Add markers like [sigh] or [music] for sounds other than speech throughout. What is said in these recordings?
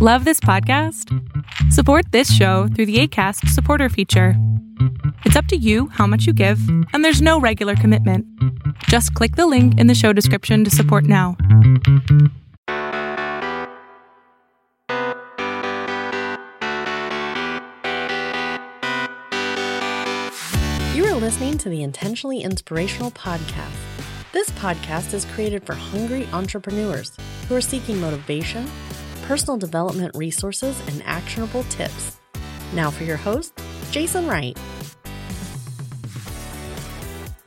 Love this podcast? Support this show through the ACAST supporter feature. It's up to you how much you give, and there's no regular commitment. Just click the link in the show description to support now. You are listening to the Intentionally Inspirational Podcast. This podcast is created for hungry entrepreneurs who are seeking motivation personal development resources, and actionable tips. Now for your host, Jason Wright.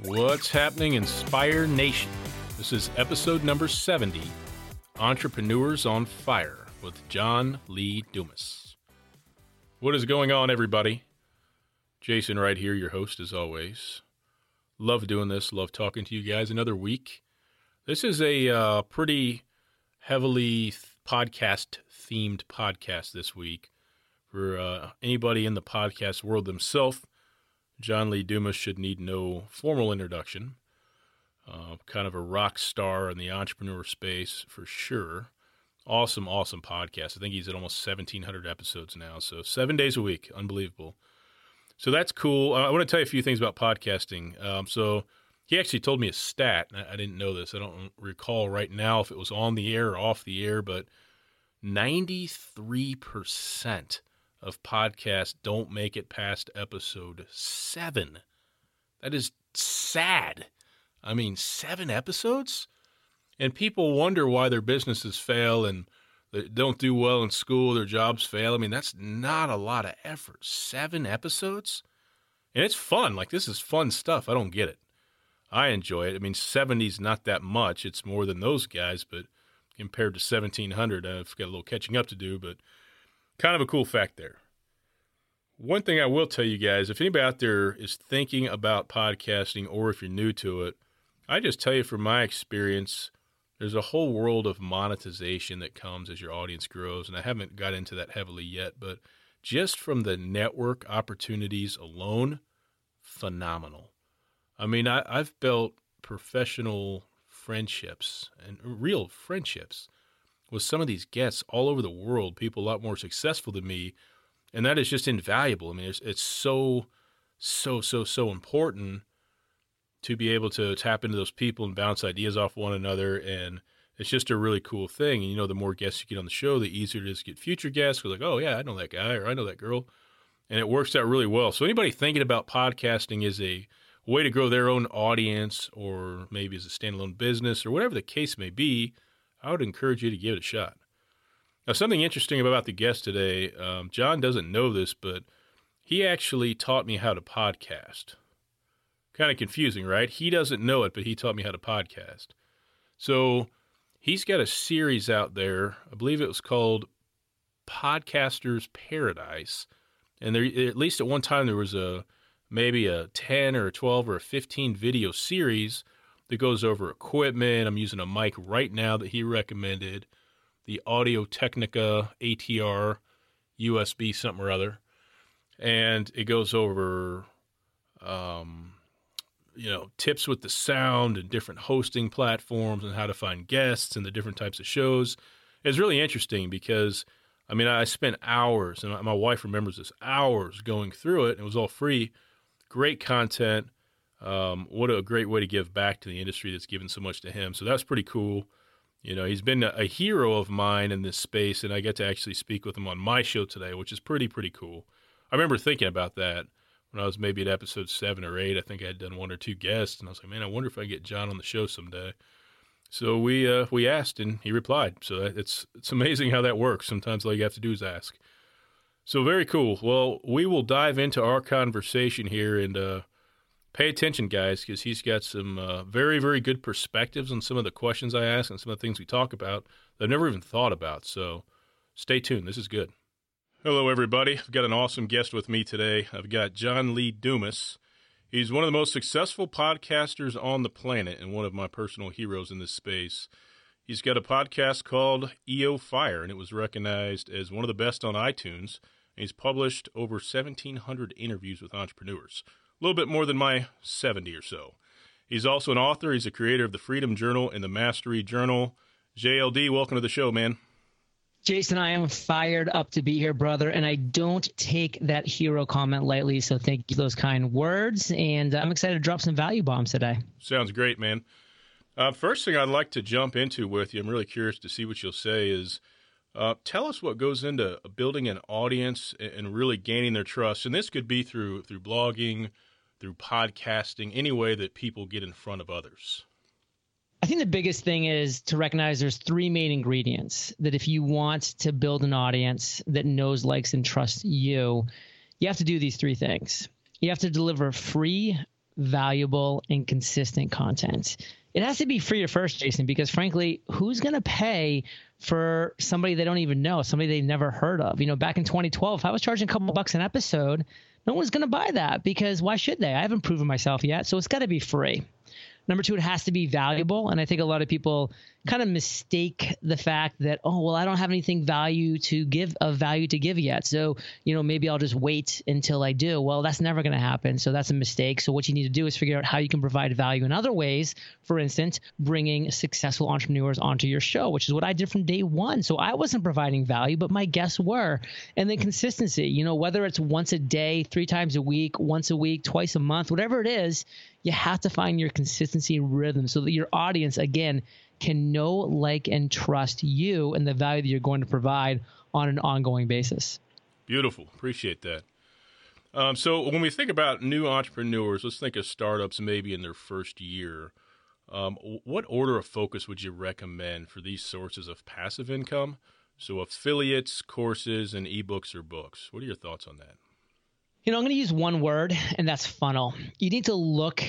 What's happening, Inspire Nation? This is episode number 70 Entrepreneurs on Fire with John Lee Dumas. What is going on, everybody? Jason Wright here, your host as always. Love doing this, love talking to you guys another week. This is a uh, pretty heavily podcast themed podcast this week. For uh, anybody in the podcast world themselves, John Lee Dumas should need no formal introduction. Uh, kind of a rock star in the entrepreneur space for sure. Awesome, awesome podcast. I think he's at almost 1,700 episodes now. So seven days a week. Unbelievable. So that's cool. I want to tell you a few things about podcasting. Um, so he actually told me a stat. I didn't know this. I don't recall right now if it was on the air or off the air, but 93% of podcasts don't make it past episode seven. That is sad. I mean, seven episodes? And people wonder why their businesses fail and they don't do well in school, their jobs fail. I mean, that's not a lot of effort. Seven episodes? And it's fun. Like, this is fun stuff. I don't get it. I enjoy it. I mean, 70's not that much. It's more than those guys, but compared to 1700. Uh, I've got a little catching up to do, but kind of a cool fact there. One thing I will tell you guys if anybody out there is thinking about podcasting or if you're new to it, I just tell you from my experience, there's a whole world of monetization that comes as your audience grows. And I haven't got into that heavily yet, but just from the network opportunities alone, phenomenal. I mean, I, have built professional friendships and real friendships with some of these guests all over the world, people a lot more successful than me. And that is just invaluable. I mean, it's, it's so, so, so, so important to be able to tap into those people and bounce ideas off one another. And it's just a really cool thing. And, you know, the more guests you get on the show, the easier it is to get future guests. Because, like, oh, yeah, I know that guy or I know that girl. And it works out really well. So, anybody thinking about podcasting is a way to grow their own audience or maybe as a standalone business or whatever the case may be, I would encourage you to give it a shot. Now, something interesting about the guest today, um, John doesn't know this, but he actually taught me how to podcast. Kind of confusing, right? He doesn't know it, but he taught me how to podcast. So he's got a series out there. I believe it was called Podcasters Paradise. And there, at least at one time, there was a maybe a 10 or a 12 or a 15 video series that goes over equipment. I'm using a mic right now that he recommended, the Audio Technica ATR USB something or other. And it goes over, um, you know, tips with the sound and different hosting platforms and how to find guests and the different types of shows. It's really interesting because, I mean, I spent hours, and my wife remembers this, hours going through it. It was all free great content. Um, what a great way to give back to the industry that's given so much to him. So that's pretty cool. You know, he's been a, a hero of mine in this space, and I get to actually speak with him on my show today, which is pretty, pretty cool. I remember thinking about that when I was maybe at episode seven or eight. I think I had done one or two guests, and I was like, man, I wonder if I get John on the show someday. So we uh, we asked, and he replied. So it's it's amazing how that works. Sometimes all you have to do is ask. So very cool. Well, we will dive into our conversation here and uh, pay attention, guys, because he's got some uh, very, very good perspectives on some of the questions I ask and some of the things we talk about that I've never even thought about. So stay tuned. This is good. Hello, everybody. I've got an awesome guest with me today. I've got John Lee Dumas. He's one of the most successful podcasters on the planet and one of my personal heroes in this space. He's got a podcast called EO Fire, and it was recognized as one of the best on iTunes. He's published over 1,700 interviews with entrepreneurs, a little bit more than my 70 or so. He's also an author. He's a creator of the Freedom Journal and the Mastery Journal. JLD, welcome to the show, man. Jason, I am fired up to be here, brother, and I don't take that hero comment lightly. So thank you for those kind words, and I'm excited to drop some value bombs today. Sounds great, man. Uh, first thing I'd like to jump into with you, I'm really curious to see what you'll say, is uh, tell us what goes into building an audience and really gaining their trust. And this could be through through blogging, through podcasting, any way that people get in front of others. I think the biggest thing is to recognize there's three main ingredients that if you want to build an audience that knows, likes, and trusts you, you have to do these three things. You have to deliver free, valuable, and consistent content. It has to be free at first, Jason, because frankly, who's going to pay for somebody they don't even know, somebody they've never heard of? You know, back in 2012, if I was charging a couple bucks an episode, no one's going to buy that because why should they? I haven't proven myself yet, so it's got to be free. Number two, it has to be valuable. And I think a lot of people kind of mistake the fact that, oh, well, I don't have anything value to give of value to give yet. So, you know, maybe I'll just wait until I do. Well, that's never going to happen. So that's a mistake. So what you need to do is figure out how you can provide value in other ways. For instance, bringing successful entrepreneurs onto your show, which is what I did from day one. So I wasn't providing value, but my guests were. And then consistency, you know, whether it's once a day, three times a week, once a week, twice a month, whatever it is, you have to find your consistency rhythm so that your audience, again, can know, like, and trust you and the value that you're going to provide on an ongoing basis. Beautiful. Appreciate that. Um, so when we think about new entrepreneurs, let's think of startups maybe in their first year. Um, what order of focus would you recommend for these sources of passive income? So affiliates, courses, and ebooks or books. What are your thoughts on that? You know, I'm going to use one word, and that's funnel. You need to look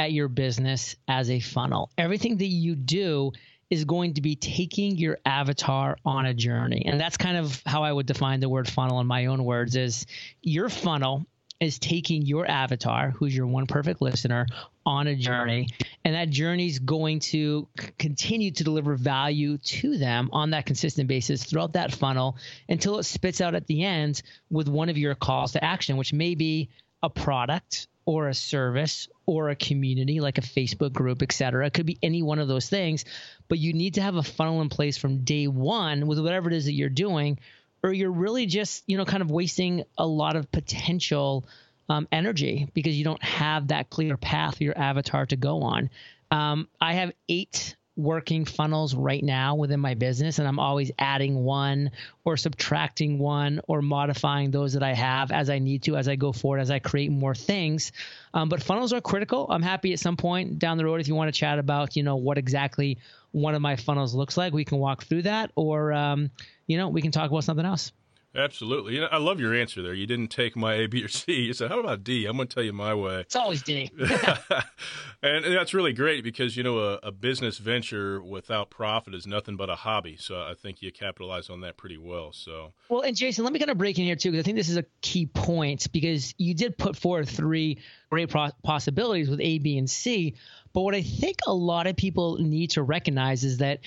at your business as a funnel. Everything that you do is going to be taking your avatar on a journey. And that's kind of how I would define the word funnel in my own words is your funnel is taking your avatar, who's your one perfect listener, on a journey. And that journey is going to c- continue to deliver value to them on that consistent basis throughout that funnel until it spits out at the end with one of your calls to action, which may be a product or a service or a community like a Facebook group, et cetera. It could be any one of those things, but you need to have a funnel in place from day one with whatever it is that you're doing or you're really just you know kind of wasting a lot of potential um, energy because you don't have that clear path for your avatar to go on. Um, I have eight working funnels right now within my business, and I'm always adding one or subtracting one or modifying those that I have as I need to as I go forward, as I create more things. Um, but funnels are critical. I'm happy at some point down the road if you want to chat about, you know, what exactly one of my funnels looks like, we can walk through that, or um, you know, we can talk about something else. Absolutely. You know, I love your answer there. You didn't take my A, B, or C. You said, how about D? I'm going to tell you my way. It's always D. [laughs] [laughs] and that's really great because, you know, a, a, business venture without profit is nothing but a hobby. So I think you capitalize on that pretty well. So, well, and Jason, let me kind of break in here too, because I think this is a key point because you did put forward three great pro- possibilities with A, B, and C. But what I think a lot of people need to recognize is that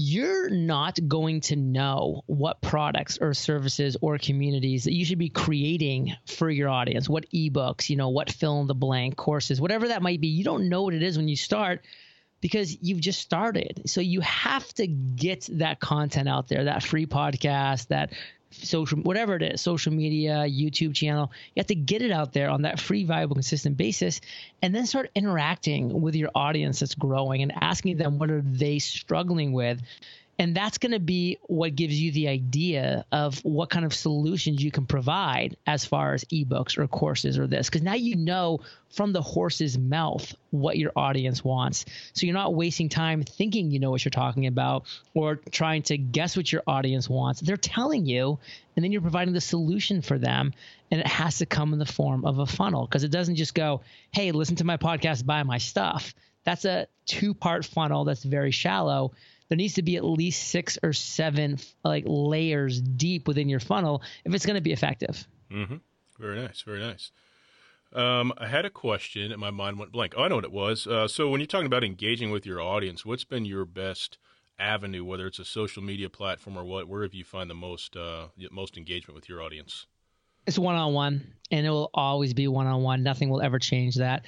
you're not going to know what products or services or communities that you should be creating for your audience, what ebooks, you know, what fill in the blank courses, whatever that might be. You don't know what it is when you start because you've just started. So you have to get that content out there, that free podcast, that social whatever it is social media youtube channel you have to get it out there on that free viable consistent basis and then start interacting with your audience that's growing and asking them what are they struggling with and that's going to be what gives you the idea of what kind of solutions you can provide as far as ebooks or courses or this. Because now you know from the horse's mouth what your audience wants. So you're not wasting time thinking you know what you're talking about or trying to guess what your audience wants. They're telling you, and then you're providing the solution for them. And it has to come in the form of a funnel because it doesn't just go, hey, listen to my podcast, buy my stuff. That's a two part funnel that's very shallow there needs to be at least six or seven like layers deep within your funnel if it's going to be effective. Mm-hmm. Very nice. Very nice. Um, I had a question and my mind went blank. Oh, I know what it was. Uh, so when you're talking about engaging with your audience, what's been your best avenue, whether it's a social media platform or what? Where have you find the most uh, most engagement with your audience? It's one on one, and it will always be one on one. Nothing will ever change that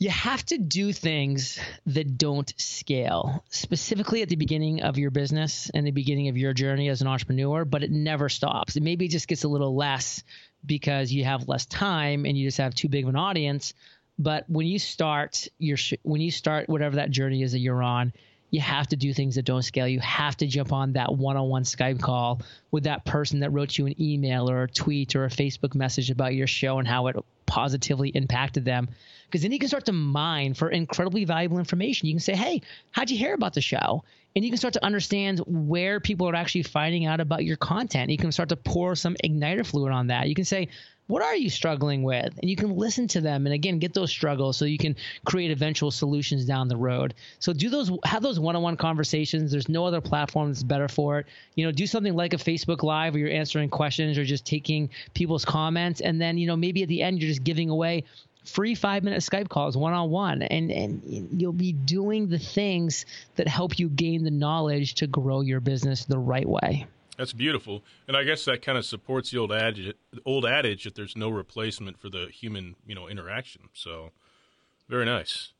you have to do things that don't scale, specifically at the beginning of your business and the beginning of your journey as an entrepreneur, but it never stops. It maybe just gets a little less because you have less time and you just have too big of an audience. But when you start your when you start whatever that journey is that you're on, you have to do things that don't scale. You have to jump on that one-on-one Skype call with that person that wrote you an email or a tweet or a Facebook message about your show and how it positively impacted them because then you can start to mine for incredibly valuable information. You can say, "Hey, how'd you hear about the show?" And you can start to understand where people are actually finding out about your content. You can start to pour some igniter fluid on that. You can say, "What are you struggling with?" And you can listen to them and again get those struggles so you can create eventual solutions down the road. So do those have those one-on-one conversations. There's no other platform that's better for it. You know, do something like a Facebook Live where you're answering questions or just taking people's comments and then, you know, maybe at the end you're just giving away free five minute Skype calls one on one, and and you'll be doing the things that help you gain the knowledge to grow your business the right way. That's beautiful, and I guess that kind of supports the old adage, old adage that there's no replacement for the human, you know, interaction. So, very nice.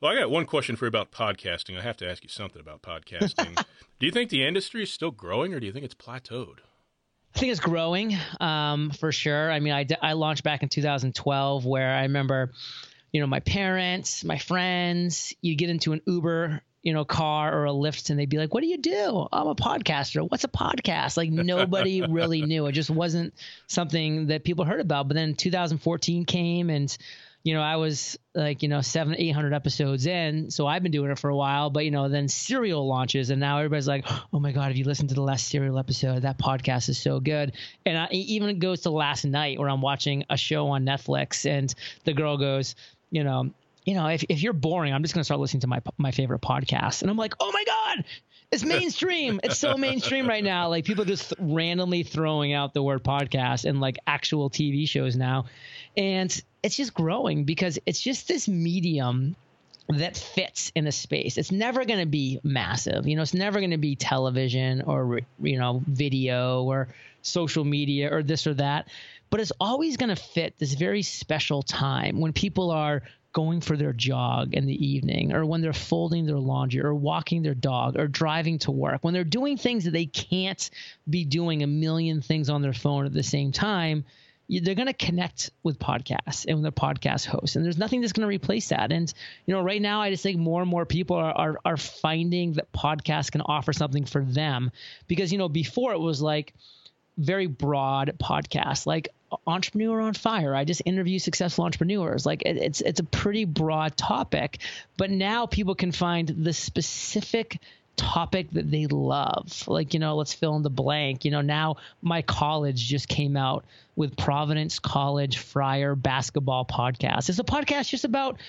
Well, I got one question for you about podcasting. I have to ask you something about podcasting. [laughs] do you think the industry is still growing, or do you think it's plateaued? I think it's growing um, for sure. I mean, I, I launched back in 2012 where I remember, you know, my parents, my friends, you get into an Uber, you know, car or a Lyft and they'd be like, what do you do? Oh, I'm a podcaster. What's a podcast? Like nobody [laughs] really knew. It just wasn't something that people heard about. But then 2014 came and you know, I was like, you know, seven, eight hundred episodes in, so I've been doing it for a while. But you know, then Serial launches, and now everybody's like, oh my god, if you listened to the last Serial episode, that podcast is so good. And I, even goes to last night where I'm watching a show on Netflix, and the girl goes, you know, you know, if, if you're boring, I'm just going to start listening to my my favorite podcast. And I'm like, oh my God, it's [laughs] mainstream. it's so mainstream right now. Like people just randomly throwing out the word podcast and like actual TV shows now. And it's just growing because it's just this medium that fits in a space. It's never going to be massive. You know, it's never going to be television or, you know, video or social media or this or that. But it's always going to fit this very special time when people are going for their jog in the evening or when they're folding their laundry or walking their dog or driving to work, when they're doing things that they can't be doing a million things on their phone at the same time they're going to connect with podcasts and with the podcast hosts and there's nothing that's going to replace that. And you know right now i just think more and more people are, are, are finding that podcasts can offer something for them. Because you know before it was like very broad podcast like entrepreneur on fire i just interview successful entrepreneurs like it, it's it's a pretty broad topic but now people can find the specific topic that they love. Like, you know, let's fill in the blank. You know, now my college just came out with Providence College Friar Basketball Podcast. It's a podcast just about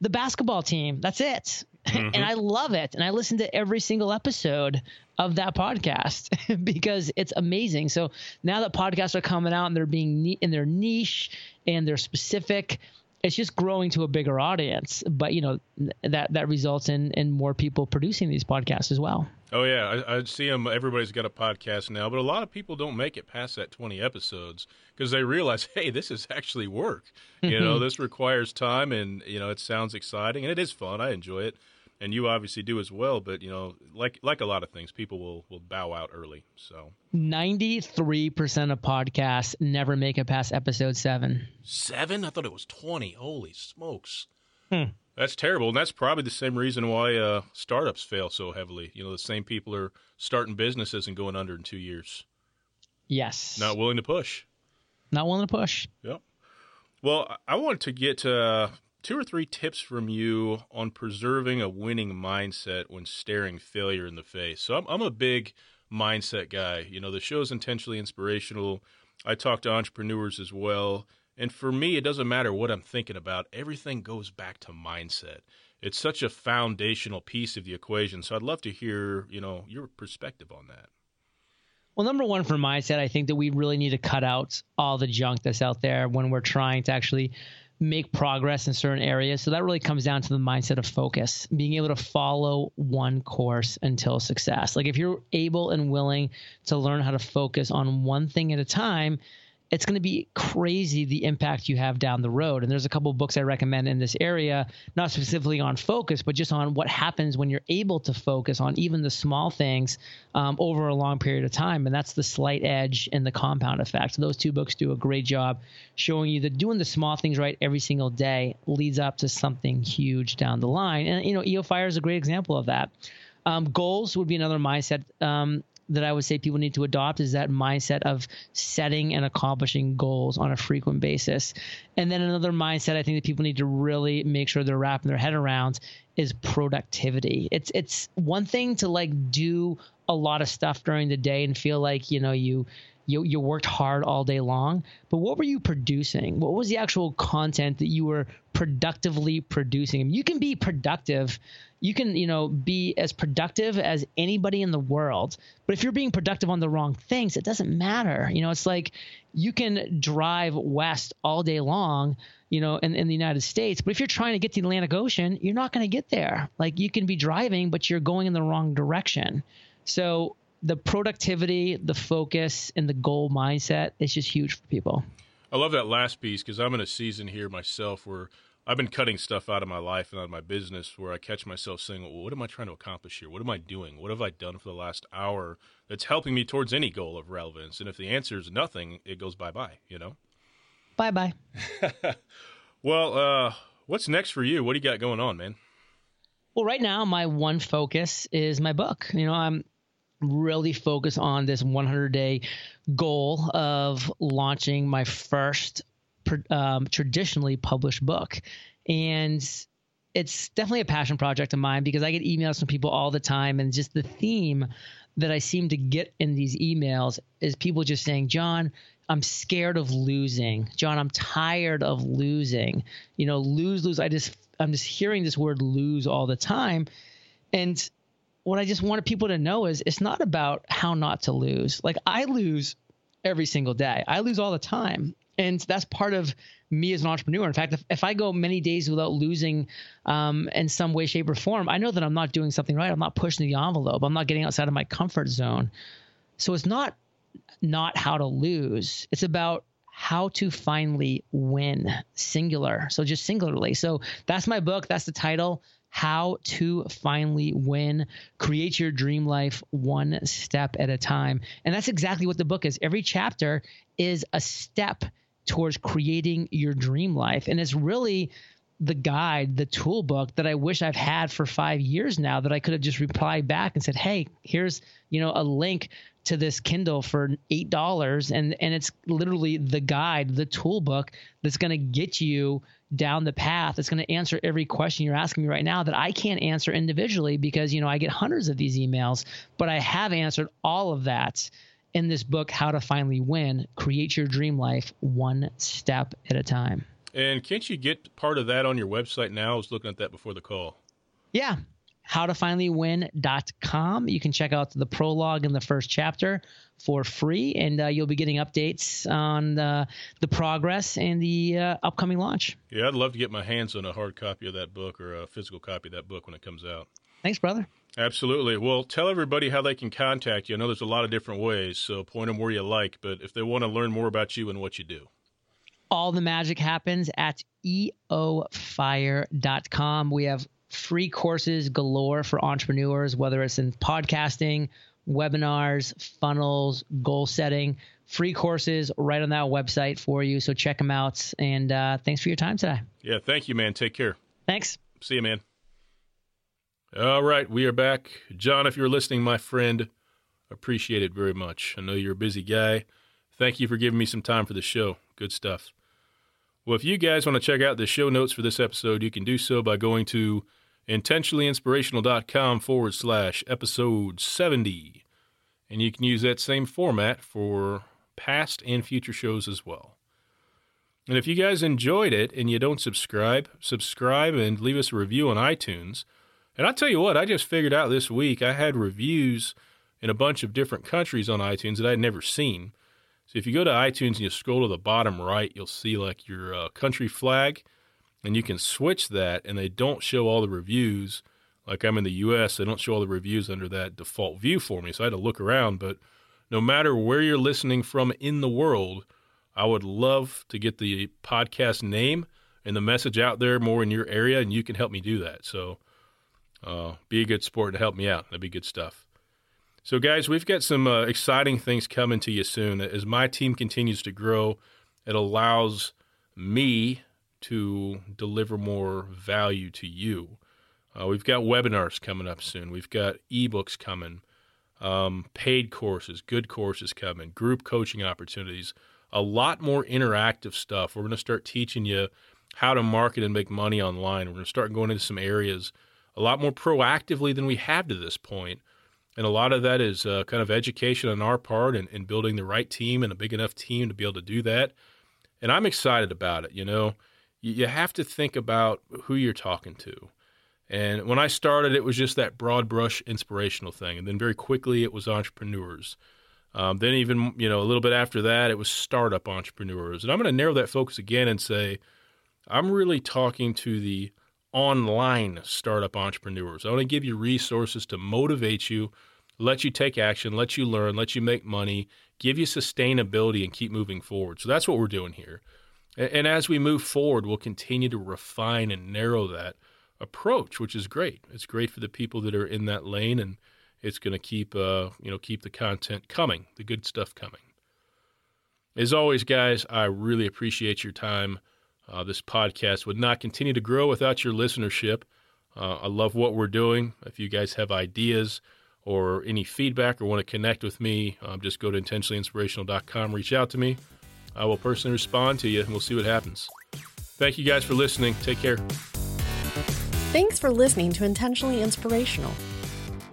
the basketball team. That's it. Mm-hmm. and I love it. And I listen to every single episode of that podcast [laughs] because it's amazing. So now that podcasts are coming out and they're being in their niche and they're specific, it's just growing to a bigger audience. But you know that that results in in more people producing these podcasts as well. Oh yeah, I, I see them. Everybody's got a podcast now, but a lot of people don't make it past that twenty episodes because they realize, [laughs] hey, this is actually work. You know, mm-hmm. this requires time, and you know, it sounds exciting and it is fun. I enjoy it and you obviously do as well. But you know, like like a lot of things, people will will bow out early. So ninety three percent of podcasts never make it past episode seven. Seven? I thought it was twenty. Holy smokes! Hmm. That's terrible, and that's probably the same reason why uh, startups fail so heavily. You know, the same people are starting businesses and going under in two years. Yes. Not willing to push. Not willing to push. Yep. Well, I want to get uh, two or three tips from you on preserving a winning mindset when staring failure in the face. So I'm, I'm a big mindset guy. You know, the show is intentionally inspirational. I talk to entrepreneurs as well. And for me, it doesn't matter what I'm thinking about, everything goes back to mindset. It's such a foundational piece of the equation. So I'd love to hear, you know, your perspective on that. Well, number one for mindset, I think that we really need to cut out all the junk that's out there when we're trying to actually make progress in certain areas. So that really comes down to the mindset of focus, being able to follow one course until success. Like if you're able and willing to learn how to focus on one thing at a time, it's going to be crazy the impact you have down the road. And there's a couple books I recommend in this area, not specifically on focus, but just on what happens when you're able to focus on even the small things um, over a long period of time. And that's the slight edge and the compound effect. So those two books do a great job showing you that doing the small things right every single day leads up to something huge down the line. And, you know, EO Fire is a great example of that. Um, goals would be another mindset um, that I would say people need to adopt is that mindset of setting and accomplishing goals on a frequent basis. And then another mindset I think that people need to really make sure they're wrapping their head around is productivity. It's it's one thing to like do a lot of stuff during the day and feel like, you know, you you you worked hard all day long, but what were you producing? What was the actual content that you were productively producing? You can be productive you can you know be as productive as anybody in the world but if you're being productive on the wrong things it doesn't matter you know it's like you can drive west all day long you know in, in the united states but if you're trying to get to the atlantic ocean you're not going to get there like you can be driving but you're going in the wrong direction so the productivity the focus and the goal mindset is just huge for people i love that last piece because i'm in a season here myself where I've been cutting stuff out of my life and out of my business where I catch myself saying, well, what am I trying to accomplish here? What am I doing? What have I done for the last hour that's helping me towards any goal of relevance? And if the answer is nothing, it goes bye bye, you know? Bye bye. [laughs] well, uh, what's next for you? What do you got going on, man? Well, right now, my one focus is my book. You know, I'm really focus on this 100 day goal of launching my first um, traditionally published book. And it's definitely a passion project of mine because I get emails from people all the time. And just the theme that I seem to get in these emails is people just saying, John, I'm scared of losing. John, I'm tired of losing. You know, lose, lose. I just, I'm just hearing this word lose all the time. And what I just wanted people to know is it's not about how not to lose. Like I lose every single day. I lose all the time and that's part of me as an entrepreneur. In fact, if, if I go many days without losing um, in some way, shape, or form, I know that I'm not doing something right. I'm not pushing the envelope. I'm not getting outside of my comfort zone. So it's not not how to lose. It's about how to finally win singular. So just singularly. So that's my book. That's the title. How to finally win. Create your dream life one step at a time. And that's exactly what the book is. Every chapter is a step towards creating your dream life. And it's really the guide, the tool book that I wish I've had for five years now that I could have just replied back and said, Hey, here's, you know, a link to this Kindle for eight dollars and and it's literally the guide, the tool book that's gonna get you down the path. It's gonna answer every question you're asking me right now that I can't answer individually because, you know, I get hundreds of these emails, but I have answered all of that in this book, How to Finally Win Create Your Dream Life One Step at a Time. And can't you get part of that on your website now? I was looking at that before the call. Yeah. Howtofinallywin.com. You can check out the prologue in the first chapter for free, and uh, you'll be getting updates on uh, the progress and the uh, upcoming launch. Yeah, I'd love to get my hands on a hard copy of that book or a physical copy of that book when it comes out. Thanks, brother. Absolutely. Well, tell everybody how they can contact you. I know there's a lot of different ways, so point them where you like, but if they want to learn more about you and what you do. All the magic happens at eofire.com. We have free courses galore for entrepreneurs, whether it's in podcasting, webinars, funnels, goal setting. Free courses right on that website for you. So check them out. And uh, thanks for your time today. Yeah, thank you, man. Take care. Thanks. See you, man. All right, we are back. John, if you're listening, my friend, appreciate it very much. I know you're a busy guy. Thank you for giving me some time for the show. Good stuff. Well, if you guys want to check out the show notes for this episode, you can do so by going to intentionallyinspirational.com forward slash episode 70. And you can use that same format for past and future shows as well. And if you guys enjoyed it and you don't subscribe, subscribe and leave us a review on iTunes – and I tell you what, I just figured out this week I had reviews in a bunch of different countries on iTunes that I'd never seen. So if you go to iTunes and you scroll to the bottom right, you'll see like your uh, country flag, and you can switch that, and they don't show all the reviews. Like I'm in the U.S., they don't show all the reviews under that default view for me, so I had to look around. But no matter where you're listening from in the world, I would love to get the podcast name and the message out there more in your area, and you can help me do that. So uh, be a good sport to help me out. That'd be good stuff. So, guys, we've got some uh, exciting things coming to you soon. As my team continues to grow, it allows me to deliver more value to you. Uh, we've got webinars coming up soon. We've got ebooks coming, um, paid courses, good courses coming, group coaching opportunities, a lot more interactive stuff. We're going to start teaching you how to market and make money online. We're going to start going into some areas a lot more proactively than we have to this point. And a lot of that is uh, kind of education on our part and, and building the right team and a big enough team to be able to do that. And I'm excited about it. You know, you have to think about who you're talking to. And when I started, it was just that broad brush inspirational thing. And then very quickly, it was entrepreneurs. Um, then, even you know, a little bit after that, it was startup entrepreneurs. And I'm going to narrow that focus again and say, I'm really talking to the online startup entrepreneurs. I want to give you resources to motivate you, let you take action, let you learn, let you make money, give you sustainability, and keep moving forward. So that's what we're doing here. And as we move forward, we'll continue to refine and narrow that approach, which is great. It's great for the people that are in that lane, and it's going to keep uh, you know keep the content coming, the good stuff coming. As always, guys, I really appreciate your time. Uh, this podcast would not continue to grow without your listenership. Uh, I love what we're doing. If you guys have ideas or any feedback or want to connect with me, um, just go to intentionallyinspirational.com, reach out to me. I will personally respond to you, and we'll see what happens. Thank you guys for listening. Take care. Thanks for listening to Intentionally Inspirational.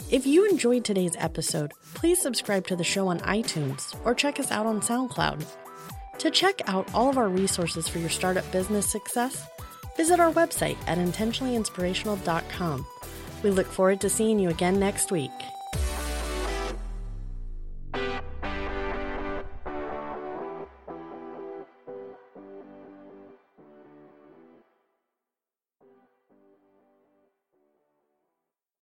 If you enjoyed today's episode, please subscribe to the show on iTunes or check us out on SoundCloud. To check out all of our resources for your startup business success, visit our website at intentionallyinspirational.com. We look forward to seeing you again next week.